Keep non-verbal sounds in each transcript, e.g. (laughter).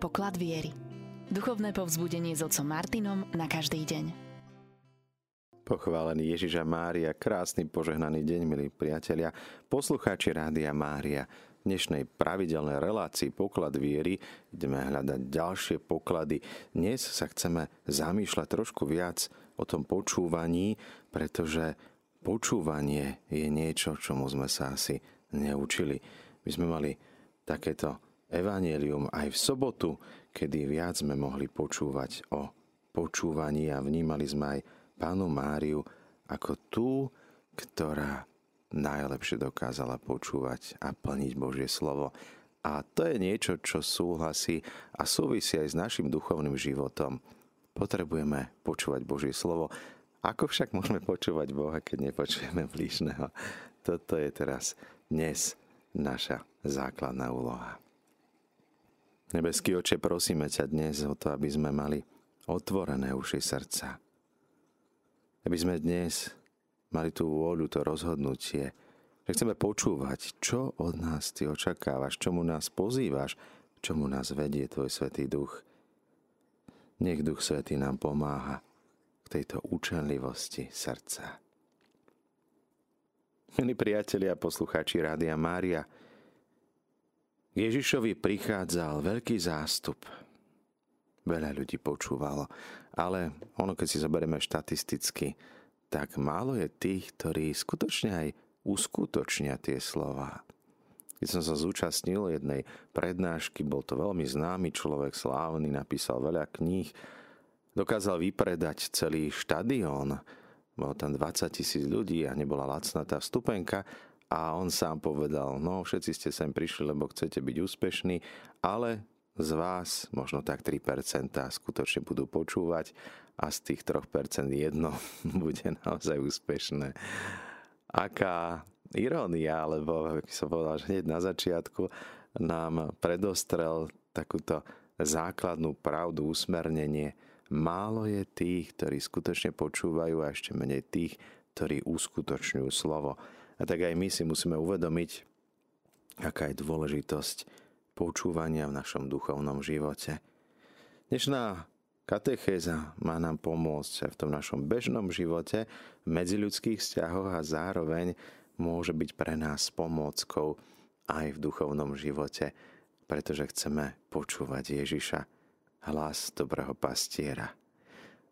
Poklad viery. Duchovné povzbudenie s otcom Martinom na každý deň. Pochválený Ježiša Mária, krásny požehnaný deň, milí priatelia, poslucháči Rádia Mária. V dnešnej pravidelnej relácii Poklad viery ideme hľadať ďalšie poklady. Dnes sa chceme zamýšľať trošku viac o tom počúvaní, pretože počúvanie je niečo, čomu sme sa asi neučili. My sme mali takéto evanelium aj v sobotu, kedy viac sme mohli počúvať o počúvaní a vnímali sme aj pánu Máriu ako tú, ktorá najlepšie dokázala počúvať a plniť Božie slovo. A to je niečo, čo súhlasí a súvisí aj s našim duchovným životom. Potrebujeme počúvať Božie slovo. Ako však môžeme počúvať Boha, keď nepočujeme blížneho? Toto je teraz dnes naša základná úloha. Nebeský oče, prosíme ťa dnes o to, aby sme mali otvorené uši srdca. Aby sme dnes mali tú vôľu, to rozhodnutie, že chceme počúvať, čo od nás ty očakávaš, čomu nás pozývaš, čomu nás vedie tvoj Svetý Duch. Nech Duch Svetý nám pomáha k tejto účenlivosti srdca. Milí priatelia a poslucháči Rádia Mária, Ježišovi prichádzal veľký zástup. Veľa ľudí počúvalo, ale ono, keď si zoberieme štatisticky, tak málo je tých, ktorí skutočne aj uskutočnia tie slova. Keď som sa zúčastnil jednej prednášky, bol to veľmi známy človek, slávny, napísal veľa kníh, dokázal vypredať celý štadión, bolo tam 20 tisíc ľudí a nebola lacná tá vstupenka a on sám povedal, no všetci ste sem prišli, lebo chcete byť úspešní, ale z vás možno tak 3% skutočne budú počúvať a z tých 3% jedno (laughs) bude naozaj úspešné. Aká irónia, alebo by som povedal, že hneď na začiatku nám predostrel takúto základnú pravdu, usmernenie. Málo je tých, ktorí skutočne počúvajú a ešte menej tých, ktorí uskutočňujú slovo. A tak aj my si musíme uvedomiť, aká je dôležitosť počúvania v našom duchovnom živote. Dnešná katechéza má nám pomôcť v tom našom bežnom živote, v medziľudských vzťahoch a zároveň môže byť pre nás pomôckou aj v duchovnom živote, pretože chceme počúvať Ježiša, hlas dobrého pastiera.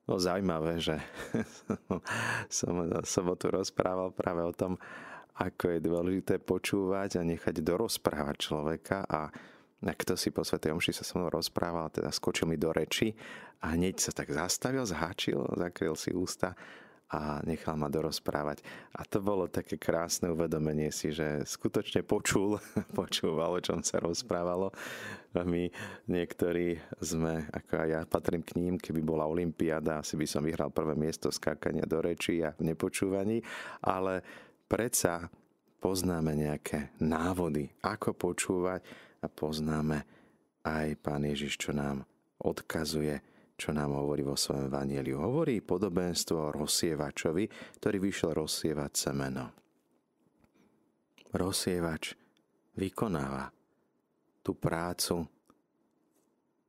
No zaujímavé, že (laughs) som v sobotu rozprával práve o tom, ako je dôležité počúvať a nechať dorozprávať človeka a kto si po Svetej Omši sa so mnou rozprával, teda skočil mi do reči a hneď sa tak zastavil, zháčil, zakryl si ústa a nechal ma dorozprávať. A to bolo také krásne uvedomenie si, že skutočne počul, (laughs) počúval, o čom sa rozprávalo. My niektorí sme, ako aj ja patrím k ním, keby bola Olympiáda, asi by som vyhral prvé miesto skákania do reči a v nepočúvaní, ale predsa poznáme nejaké návody, ako počúvať a poznáme aj Pán Ježiš, čo nám odkazuje, čo nám hovorí vo svojom vanieliu. Hovorí podobenstvo o rozsievačovi, ktorý vyšiel rozsievať semeno. Rozsievač vykonáva tú prácu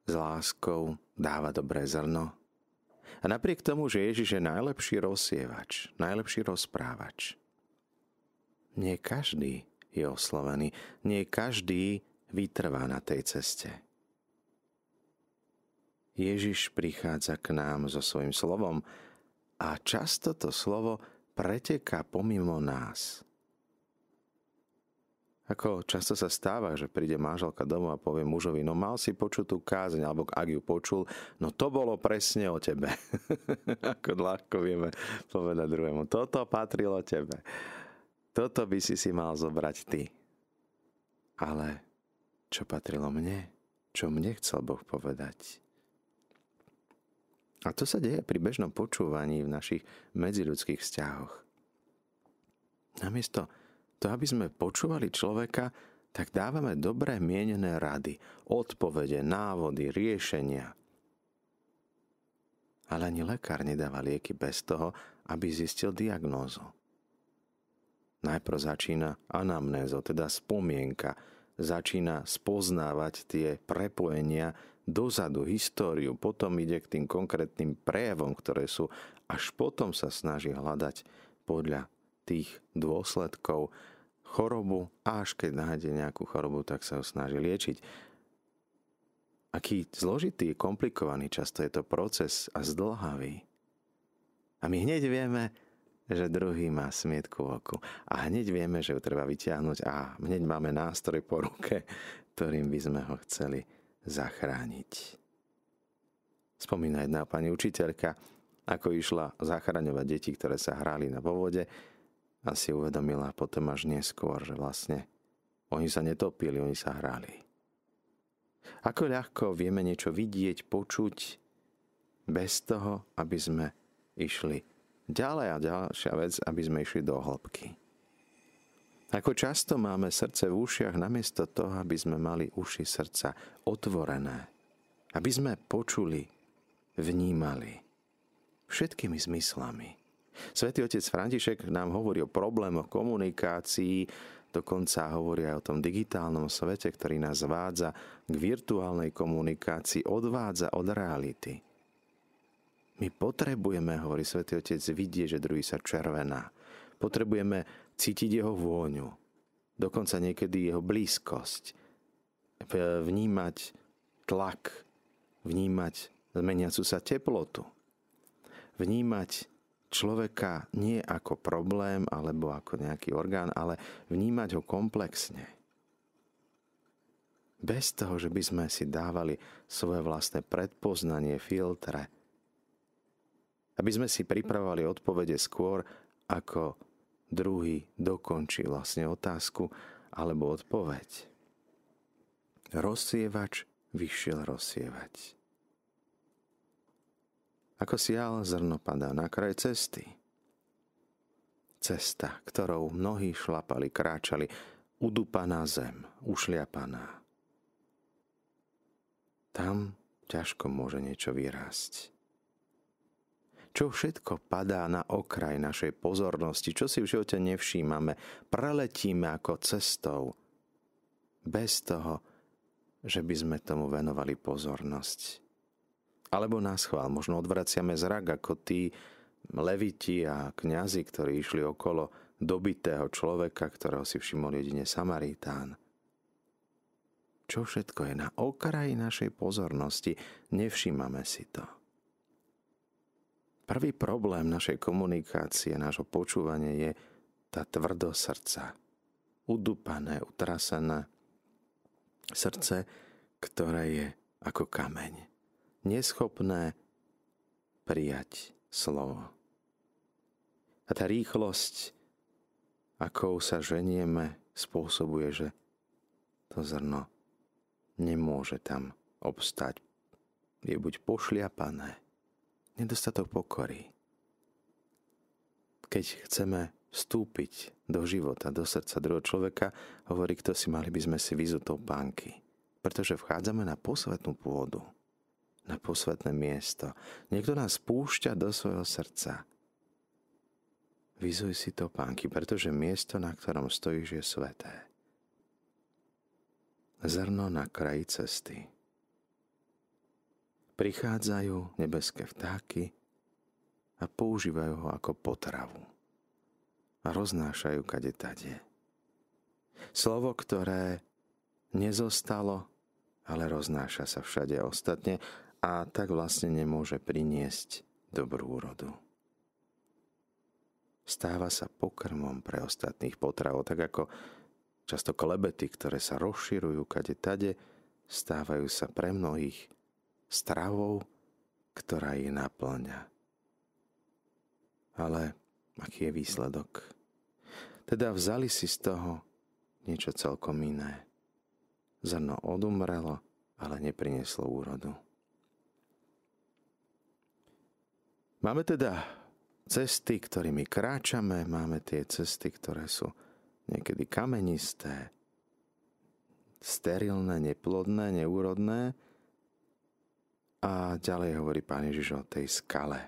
s láskou, dáva dobré zrno. A napriek tomu, že Ježiš je najlepší rozsievač, najlepší rozprávač, nie každý je oslovený, nie každý vytrvá na tej ceste. Ježiš prichádza k nám so svojím slovom a často to slovo preteká pomimo nás. Ako často sa stáva, že príde manželka domov a povie mužovi, no mal si počuť tú kázeň, alebo ak ju počul, no to bolo presne o tebe. (laughs) Ako ľahko vieme povedať druhému, toto patrilo tebe. Toto by si si mal zobrať ty. Ale čo patrilo mne? Čo mne chcel Boh povedať? A to sa deje pri bežnom počúvaní v našich medziludských vzťahoch. Namiesto to, aby sme počúvali človeka, tak dávame dobré mienené rady, odpovede, návody, riešenia. Ale ani lekár nedáva lieky bez toho, aby zistil diagnózu. Najprv začína anamnézo, teda spomienka. Začína spoznávať tie prepojenia dozadu históriu, potom ide k tým konkrétnym prejavom, ktoré sú, až potom sa snaží hľadať podľa tých dôsledkov chorobu a až keď nájde nejakú chorobu, tak sa ho snaží liečiť. Aký zložitý, komplikovaný často je to proces a zdlhavý. A my hneď vieme, že druhý má smietku v oku. A hneď vieme, že ju treba vyťahnuť a hneď máme nástroj po ruke, ktorým by sme ho chceli zachrániť. Spomína jedna pani učiteľka, ako išla zachraňovať deti, ktoré sa hrali na povode a si uvedomila potom až neskôr, že vlastne oni sa netopili, oni sa hrali. Ako ľahko vieme niečo vidieť, počuť, bez toho, aby sme išli ďalej a ďalšia vec, aby sme išli do hĺbky. Ako často máme srdce v ušiach namiesto toho, aby sme mali uši srdca otvorené. Aby sme počuli, vnímali všetkými zmyslami. Svetý otec František nám hovorí o problémoch komunikácií, dokonca hovorí aj o tom digitálnom svete, ktorý nás vádza k virtuálnej komunikácii, odvádza od reality. My potrebujeme, hovorí svätý Otec, vidieť, že druhý sa červená. Potrebujeme cítiť jeho vôňu, dokonca niekedy jeho blízkosť, vnímať tlak, vnímať zmeniacu sa teplotu, vnímať človeka nie ako problém alebo ako nejaký orgán, ale vnímať ho komplexne. Bez toho, že by sme si dávali svoje vlastné predpoznanie, filtre. Aby sme si pripravovali odpovede skôr, ako druhý dokončí vlastne otázku alebo odpoveď. Rozsievač vyšiel rozsievať. Ako sial zrno padá na kraj cesty. Cesta, ktorou mnohí šlapali, kráčali, udupaná zem, ušliapaná. Tam ťažko môže niečo vyrásť čo všetko padá na okraj našej pozornosti, čo si v živote nevšímame, preletíme ako cestou, bez toho, že by sme tomu venovali pozornosť. Alebo nás chvál, možno odvraciame zrak ako tí leviti a kňazi, ktorí išli okolo dobitého človeka, ktorého si všimol jedine Samaritán. Čo všetko je na okraji našej pozornosti, nevšímame si to. Prvý problém našej komunikácie, nášho počúvania je tá tvrdosť srdca. Udupané, utrasené srdce, ktoré je ako kameň. Neschopné prijať slovo. A tá rýchlosť, akou sa ženieme, spôsobuje, že to zrno nemôže tam obstať. Je buď pošliapané, nedostatok pokory. Keď chceme vstúpiť do života, do srdca druhého človeka, hovorí, kto si mali by sme si vyzutou pánky. Pretože vchádzame na posvetnú pôdu, na posvetné miesto. Niekto nás púšťa do svojho srdca. Vyzuj si to pánky, pretože miesto, na ktorom stojíš, je sveté. Zrno na kraji cesty prichádzajú nebeské vtáky a používajú ho ako potravu. A roznášajú kade tade. Slovo, ktoré nezostalo, ale roznáša sa všade ostatne a tak vlastne nemôže priniesť dobrú úrodu. Stáva sa pokrmom pre ostatných potravov, tak ako často klebety, ktoré sa rozširujú kade tade, stávajú sa pre mnohých stravou, ktorá je naplňa. Ale aký je výsledok? Teda vzali si z toho niečo celkom iné. Zrno odumrelo, ale neprineslo úrodu. Máme teda cesty, ktorými kráčame, máme tie cesty, ktoré sú niekedy kamenisté, sterilné, neplodné, neúrodné, a ďalej hovorí pán Ježiš o tej skale.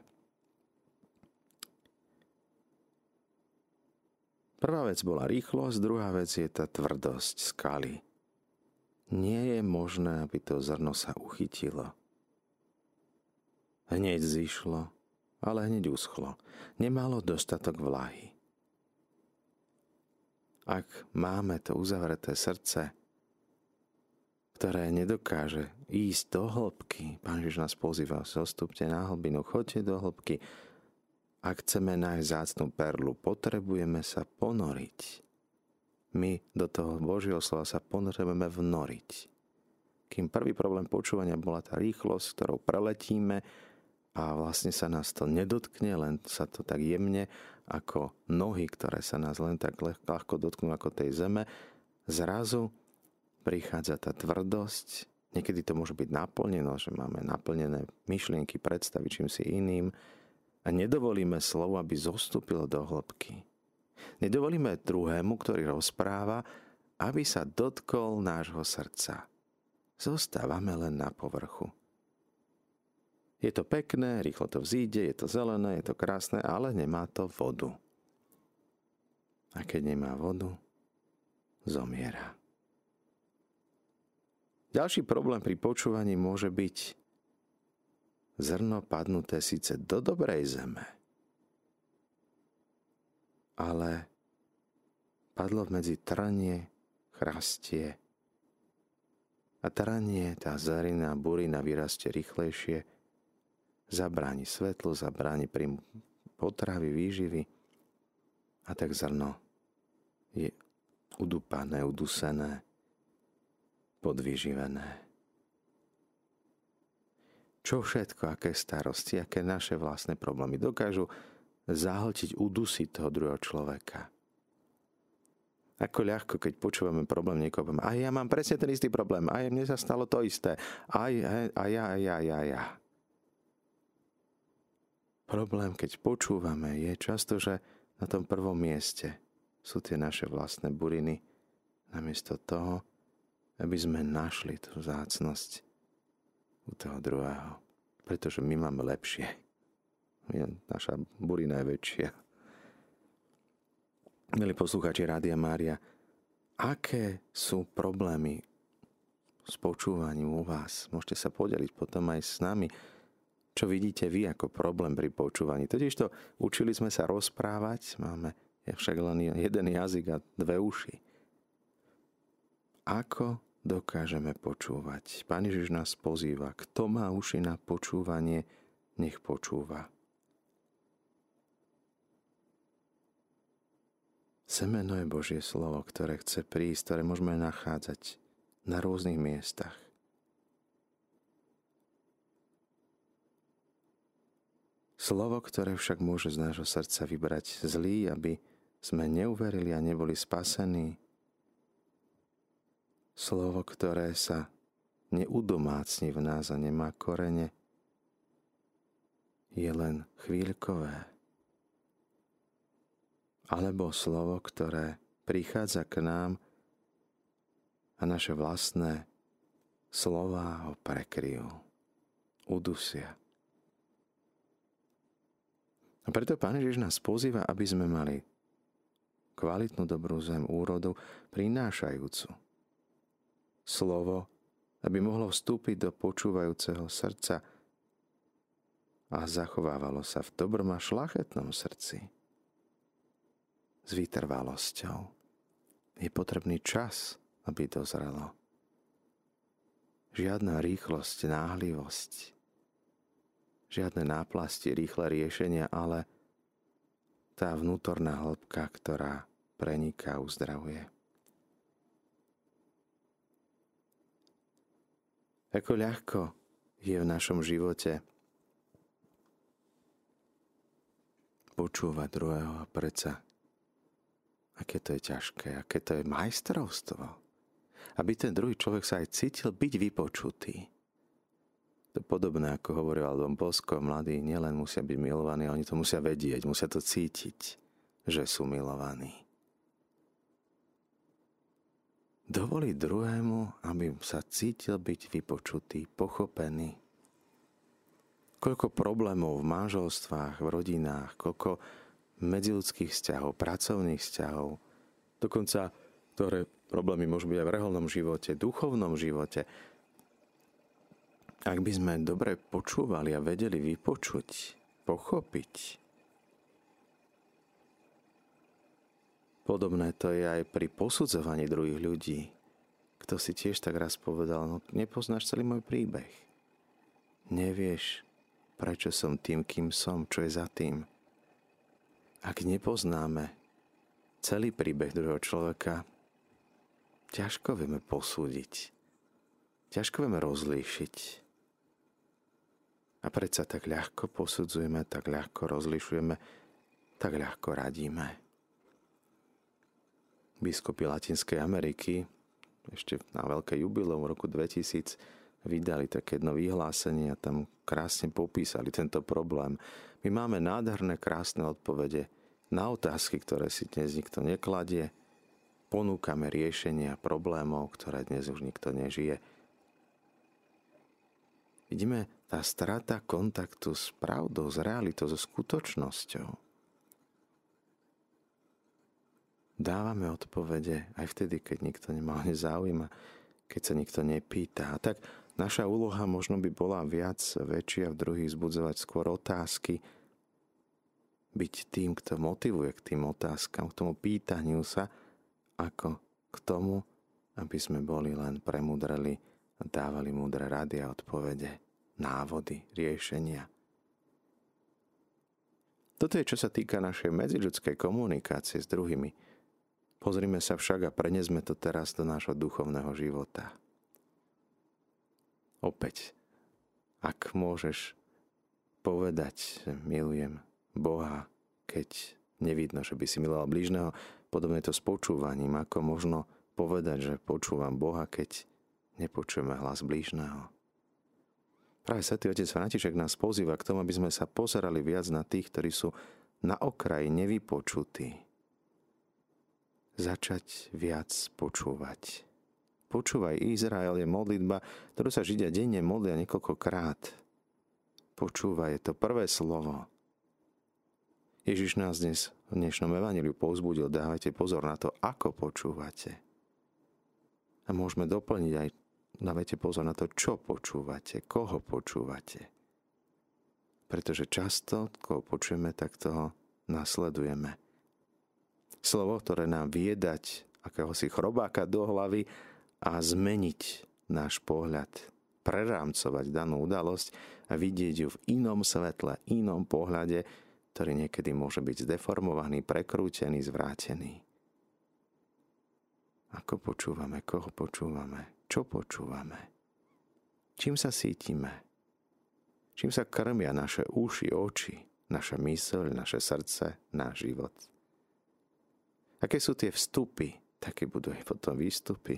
Prvá vec bola rýchlosť, druhá vec je tá tvrdosť skaly. nie je možné, aby to zrno sa uchytilo. Hneď zišlo, ale hneď uschlo. Nemalo dostatok vlahy. Ak máme to uzavreté srdce, ktoré nedokáže ísť do hĺbky, Pán Ježiš nás pozýva, zostupte na hlbinu, choďte do hĺbky. Ak chceme nájsť zácnú perlu, potrebujeme sa ponoriť. My do toho Božieho slova sa potrebujeme vnoriť. Kým prvý problém počúvania bola tá rýchlosť, ktorou preletíme a vlastne sa nás to nedotkne, len sa to tak jemne ako nohy, ktoré sa nás len tak ľahko dotknú ako tej zeme, zrazu prichádza tá tvrdosť, niekedy to môže byť naplneno, že máme naplnené myšlienky, predstavy čím si iným a nedovolíme slovo, aby zostúpilo do hĺbky. Nedovolíme druhému, ktorý rozpráva, aby sa dotkol nášho srdca. Zostávame len na povrchu. Je to pekné, rýchlo to vzíde, je to zelené, je to krásne, ale nemá to vodu. A keď nemá vodu, zomiera. Ďalší problém pri počúvaní môže byť zrno padnuté síce do dobrej zeme, ale padlo medzi tranie, chrastie a tranie, tá zarina, burina vyrastie rýchlejšie, zabráni svetlu, zabráni pri potravy, výživy a tak zrno je udupané, udusené podvyživené. Čo všetko, aké starosti, aké naše vlastné problémy dokážu zahltiť, udusiť toho druhého človeka. Ako ľahko, keď počúvame problém niekoho, a ja mám presne ten istý problém, aj mne sa stalo to isté, aj ja, aj ja, aj ja, ja. Problém, keď počúvame, je často, že na tom prvom mieste sú tie naše vlastné buriny, namiesto toho, aby sme našli tú zácnosť u toho druhého. Pretože my máme lepšie. Naša burina je väčšia. Milí poslucháči Rádia Mária, aké sú problémy s počúvaním u vás? Môžete sa podeliť potom aj s nami, čo vidíte vy ako problém pri počúvaní. Totiž to učili sme sa rozprávať, máme však len jeden jazyk a dve uši. Ako dokážeme počúvať. Pán Ježiš nás pozýva, kto má uši na počúvanie, nech počúva. Semeno je Božie slovo, ktoré chce prísť, ktoré môžeme nachádzať na rôznych miestach. Slovo, ktoré však môže z nášho srdca vybrať zlý, aby sme neuverili a neboli spasení, slovo, ktoré sa neudomácni v nás a nemá korene, je len chvíľkové. Alebo slovo, ktoré prichádza k nám a naše vlastné slová ho prekryjú, udusia. A preto Pán Ježiš nás pozýva, aby sme mali kvalitnú dobrú zem úrodu prinášajúcu slovo, aby mohlo vstúpiť do počúvajúceho srdca a zachovávalo sa v dobrom a šlachetnom srdci. S vytrvalosťou. Je potrebný čas, aby dozrelo. Žiadna rýchlosť, náhlivosť, žiadne náplasti, rýchle riešenia, ale tá vnútorná hĺbka, ktorá preniká, uzdravuje. Ako ľahko je v našom živote počúvať druhého a predsa aké to je ťažké, aké to je majstrovstvo. Aby ten druhý človek sa aj cítil byť vypočutý. To podobné, ako hovoril Aldon Bosko, mladí nielen musia byť milovaní, oni to musia vedieť, musia to cítiť, že sú milovaní dovoliť druhému, aby sa cítil byť vypočutý, pochopený. Koľko problémov v manželstvách, v rodinách, koľko medziludských vzťahov, pracovných vzťahov, dokonca ktoré Problémy môžu byť aj v reholnom živote, duchovnom živote. Ak by sme dobre počúvali a vedeli vypočuť, pochopiť, Podobné to je aj pri posudzovaní druhých ľudí. Kto si tiež tak raz povedal, no nepoznáš celý môj príbeh. Nevieš, prečo som tým, kým som, čo je za tým. Ak nepoznáme celý príbeh druhého človeka, ťažko vieme posúdiť. Ťažko vieme rozlíšiť. A predsa tak ľahko posudzujeme, tak ľahko rozlišujeme, tak ľahko radíme biskupy Latinskej Ameriky ešte na veľké jubileum v roku 2000 vydali také jedno vyhlásenie a tam krásne popísali tento problém. My máme nádherné, krásne odpovede na otázky, ktoré si dnes nikto nekladie. Ponúkame riešenia problémov, ktoré dnes už nikto nežije. Vidíme, tá strata kontaktu s pravdou, s realitou, so skutočnosťou dávame odpovede aj vtedy, keď nikto nemá nezaujíma, keď sa nikto nepýta. A tak naša úloha možno by bola viac väčšia v druhých zbudzovať skôr otázky, byť tým, kto motivuje k tým otázkam, k tomu pýtaniu sa, ako k tomu, aby sme boli len premudreli a dávali múdre rady a odpovede, návody, riešenia. Toto je, čo sa týka našej medziľudskej komunikácie s druhými. Pozrime sa však a prenesme to teraz do nášho duchovného života. Opäť, ak môžeš povedať, milujem Boha, keď nevidno, že by si miloval blížneho, podobne to s počúvaním, ako možno povedať, že počúvam Boha, keď nepočujeme hlas blížneho. Práve Svetý Otec František nás pozýva k tomu, aby sme sa pozerali viac na tých, ktorí sú na okraji nevypočutí, začať viac počúvať. Počúvaj, Izrael je modlitba, ktorú sa Židia denne modlia niekoľkokrát. Počúvaj, je to prvé slovo. Ježiš nás dnes v dnešnom evaníliu povzbudil, dávajte pozor na to, ako počúvate. A môžeme doplniť aj, dávajte pozor na to, čo počúvate, koho počúvate. Pretože často, koho počujeme, tak toho nasledujeme. Slovo, ktoré nám vie dať akéhosi chrobáka do hlavy a zmeniť náš pohľad, prerámcovať danú udalosť a vidieť ju v inom svetle, inom pohľade, ktorý niekedy môže byť zdeformovaný, prekrútený, zvrátený. Ako počúvame, koho počúvame, čo počúvame, čím sa cítime, čím sa krmia naše uši, oči, naša myseľ, naše srdce, náš život. Aké sú tie vstupy, také budú aj potom výstupy.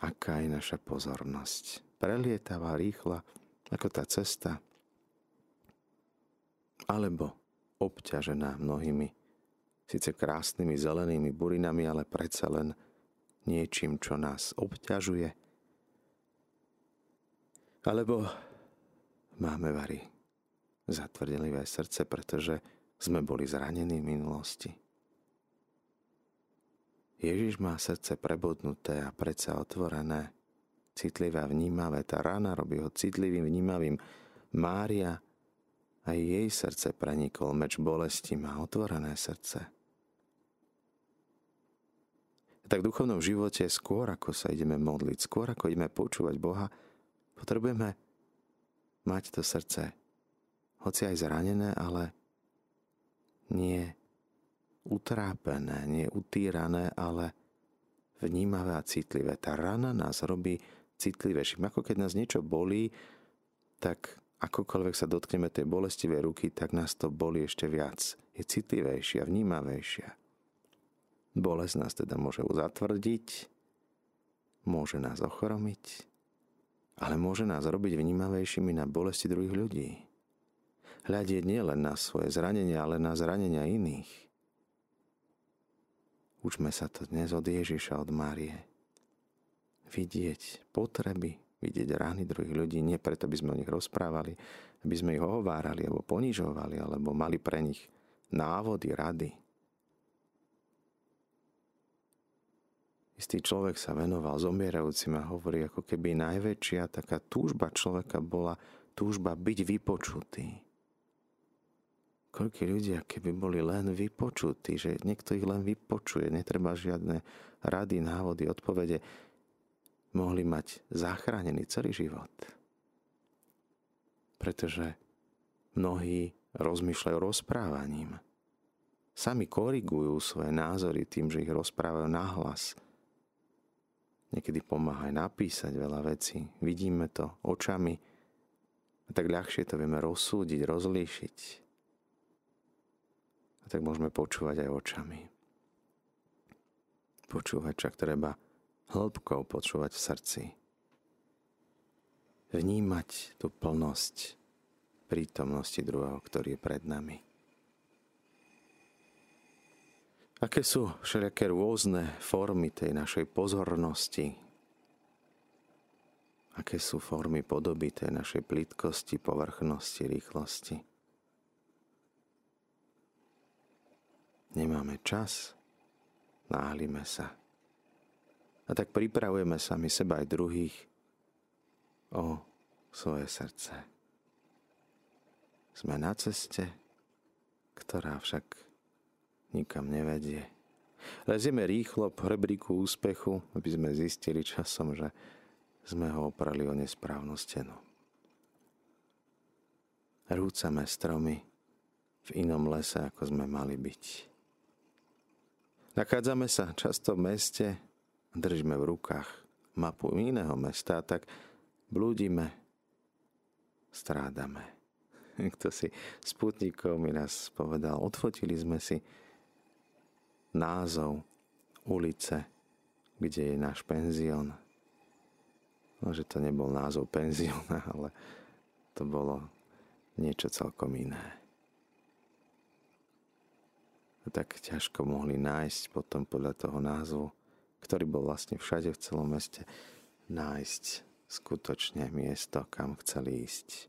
Aká je naša pozornosť? Prelietavá, rýchla, ako tá cesta? Alebo obťažená mnohými, síce krásnymi zelenými burinami, ale predsa len niečím, čo nás obťažuje? Alebo máme vary zatvrdelivé srdce, pretože sme boli zranení minulosti. Ježiš má srdce prebodnuté a predsa otvorené, citlivé a vnímavé. Tá rána robí ho citlivým, vnímavým. Mária aj jej srdce prenikol meč bolesti, má otvorené srdce. Tak v duchovnom živote skôr ako sa ideme modliť, skôr ako ideme počúvať Boha, potrebujeme mať to srdce, hoci aj zranené, ale nie utrápené, nie utírané, ale vnímavé a citlivé. Tá rana nás robí citlivejším. Ako keď nás niečo bolí, tak akokoľvek sa dotkneme tej bolestivej ruky, tak nás to bolí ešte viac. Je citlivejšia, vnímavejšia. Bolesť nás teda môže uzatvrdiť, môže nás ochromiť, ale môže nás robiť vnímavejšími na bolesti druhých ľudí hľadieť nielen na svoje zranenia, ale na zranenia iných. Učme sa to dnes od Ježiša, od Márie. Vidieť potreby, vidieť rány druhých ľudí, nie preto, aby sme o nich rozprávali, aby sme ich ohovárali alebo ponižovali, alebo mali pre nich návody, rady. istý človek sa venoval zomierajúcim a hovorí, ako keby najväčšia taká túžba človeka bola túžba byť vypočutý. Koľko ľudia, keby boli len vypočutí, že niekto ich len vypočuje, netreba žiadne rady, návody, odpovede, mohli mať zachránený celý život. Pretože mnohí rozmýšľajú rozprávaním. Sami korigujú svoje názory tým, že ich rozprávajú nahlas. Niekedy pomáha aj napísať veľa vecí. Vidíme to očami a tak ľahšie to vieme rozsúdiť, rozlíšiť. Tak môžeme počúvať aj očami. Počúvať však treba hĺbkou počúvať v srdci. Vnímať tú plnosť prítomnosti druhého, ktorý je pred nami. Aké sú všelijaké rôzne formy tej našej pozornosti? Aké sú formy podoby tej našej plítkosti, povrchnosti, rýchlosti? Nemáme čas, náhlime sa. A tak pripravujeme sami seba aj druhých o svoje srdce. Sme na ceste, ktorá však nikam nevedie. Lezieme rýchlo po rebríku úspechu, aby sme zistili časom, že sme ho oprali o nesprávnu stenu. Rúcame stromy v inom lese, ako sme mali byť. Nachádzame sa často v meste, držíme v rukách mapu iného mesta, tak blúdime, strádame. (laughs) Kto si sputníkov mi raz povedal, odfotili sme si názov ulice, kde je náš penzión. No, že to nebol názov penzióna, (laughs) ale to bolo niečo celkom iné. Tak ťažko mohli nájsť potom podľa toho názvu ktorý bol vlastne všade v celom meste, nájsť skutočne miesto, kam chceli ísť.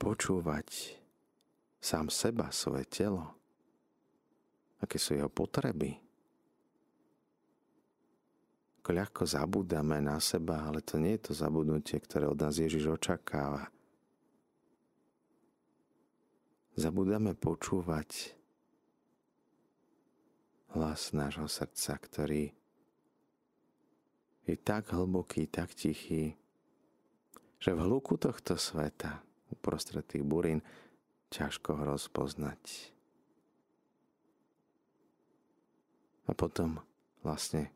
Počúvať sám seba, svoje telo, aké sú jeho potreby. Ako ľahko zabúdame na seba, ale to nie je to zabudnutie, ktoré od nás Ježiš očakáva. Zabúdame počúvať hlas nášho srdca, ktorý je tak hlboký, tak tichý, že v hluku tohto sveta, uprostred tých burín, ťažko ho rozpoznať. A potom vlastne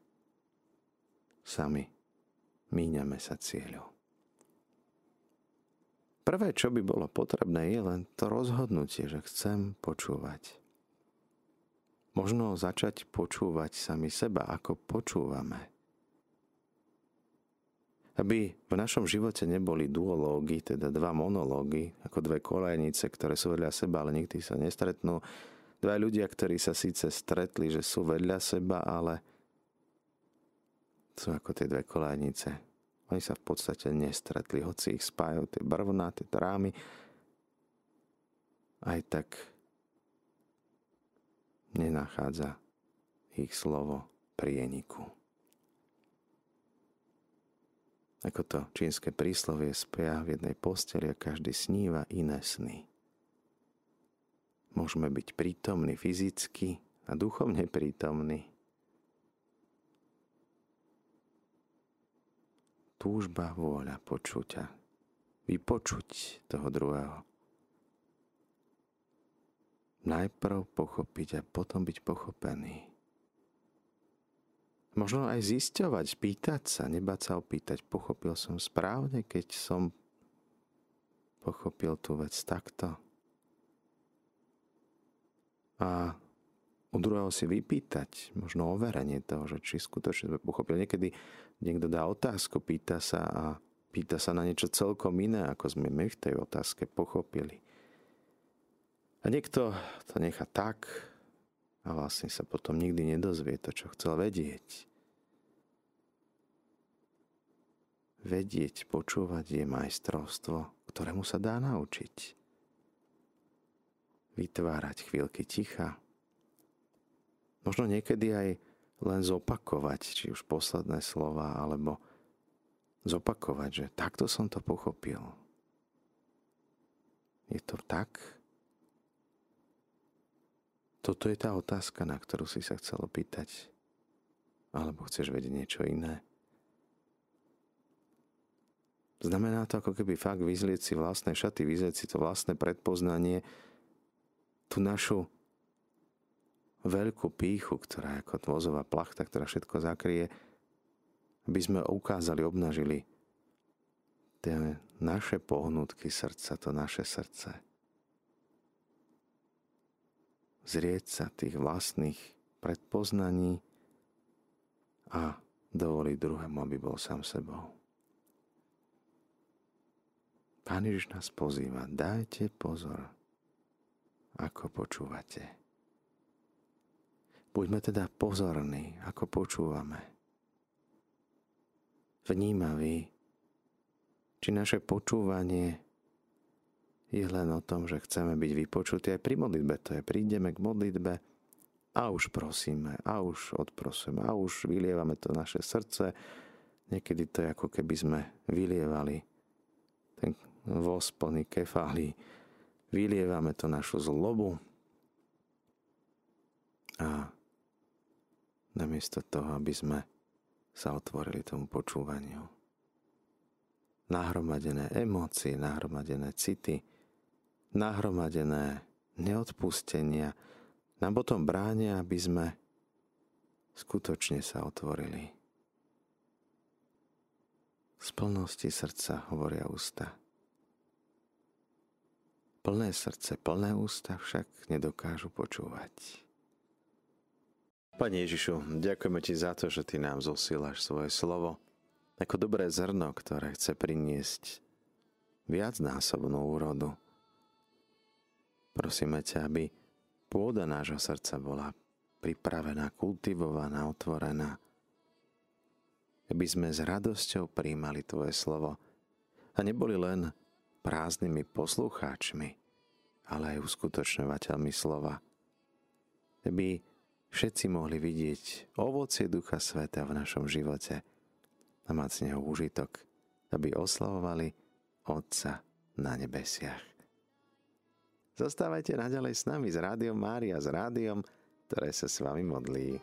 sami míňame sa cieľu. Prvé, čo by bolo potrebné, je len to rozhodnutie, že chcem počúvať. Možno začať počúvať sami seba, ako počúvame. Aby v našom živote neboli duológy, teda dva monológy, ako dve kolejnice, ktoré sú vedľa seba, ale nikdy sa nestretnú. Dva ľudia, ktorí sa síce stretli, že sú vedľa seba, ale sú ako tie dve kolejnice. Oni sa v podstate nestretli, hoci ich spájajú tie brvná, tie trámy. Aj tak nenachádza ich slovo prieniku. Ako to čínske príslovie spia v jednej posteli a každý sníva iné sny. Môžeme byť prítomní fyzicky a duchovne prítomní. Túžba, vôľa počuť a vypočuť toho druhého najprv pochopiť a potom byť pochopený. Možno aj zisťovať, pýtať sa, nebáť sa opýtať, pochopil som správne, keď som pochopil tú vec takto. A u druhého si vypýtať, možno overenie toho, že či skutočne sme pochopili. Niekedy niekto dá otázku, pýta sa a pýta sa na niečo celkom iné, ako sme my v tej otázke pochopili. A niekto to nechá tak a vlastne sa potom nikdy nedozvie to, čo chcel vedieť. Vedieť, počúvať je majstrovstvo, ktorému sa dá naučiť. Vytvárať chvíľky ticha. Možno niekedy aj len zopakovať, či už posledné slova, alebo zopakovať, že takto som to pochopil. Je to tak? Toto je tá otázka, na ktorú si sa chcel opýtať. Alebo chceš vedieť niečo iné? Znamená to ako keby fakt vyzlieť si vlastné šaty, vyzlieť si to vlastné predpoznanie, tú našu veľkú píchu, ktorá je ako tvozová plachta, ktorá všetko zakrie, aby sme ukázali, obnažili tie naše pohnutky srdca, to naše srdce. Zrieť sa tých vlastných predpoznaní a dovoliť druhému, aby bol sám sebou. Pán Ježiš nás pozýva, dajte pozor, ako počúvate. Buďme teda pozorní, ako počúvame. Vnímaví, či naše počúvanie je len o tom, že chceme byť vypočutí aj pri modlitbe. To je, prídeme k modlitbe a už prosíme, a už odprosujeme, a už vylievame to naše srdce. Niekedy to je ako keby sme vylievali ten vospony, kefály, vylievame to našu zlobu a namiesto toho, aby sme sa otvorili tomu počúvaniu. Nahromadené emócie, nahromadené city, nahromadené neodpustenia nám potom bránia, aby sme skutočne sa otvorili. Z plnosti srdca hovoria ústa. Plné srdce, plné ústa však nedokážu počúvať. Pane Ježišu, ďakujeme Ti za to, že Ty nám zosílaš svoje slovo ako dobré zrno, ktoré chce priniesť viac násobnú úrodu. Prosíme ťa, aby pôda nášho srdca bola pripravená, kultivovaná, otvorená, aby sme s radosťou príjmali Tvoje slovo a neboli len prázdnymi poslucháčmi, ale aj uskutočňovateľmi slova. Aby všetci mohli vidieť ovocie Ducha Sveta v našom živote a mať z neho úžitok, aby oslavovali Otca na nebesiach. Zostávajte naďalej s nami, s Rádiom Mária, s rádiom, ktoré sa s vami modlí.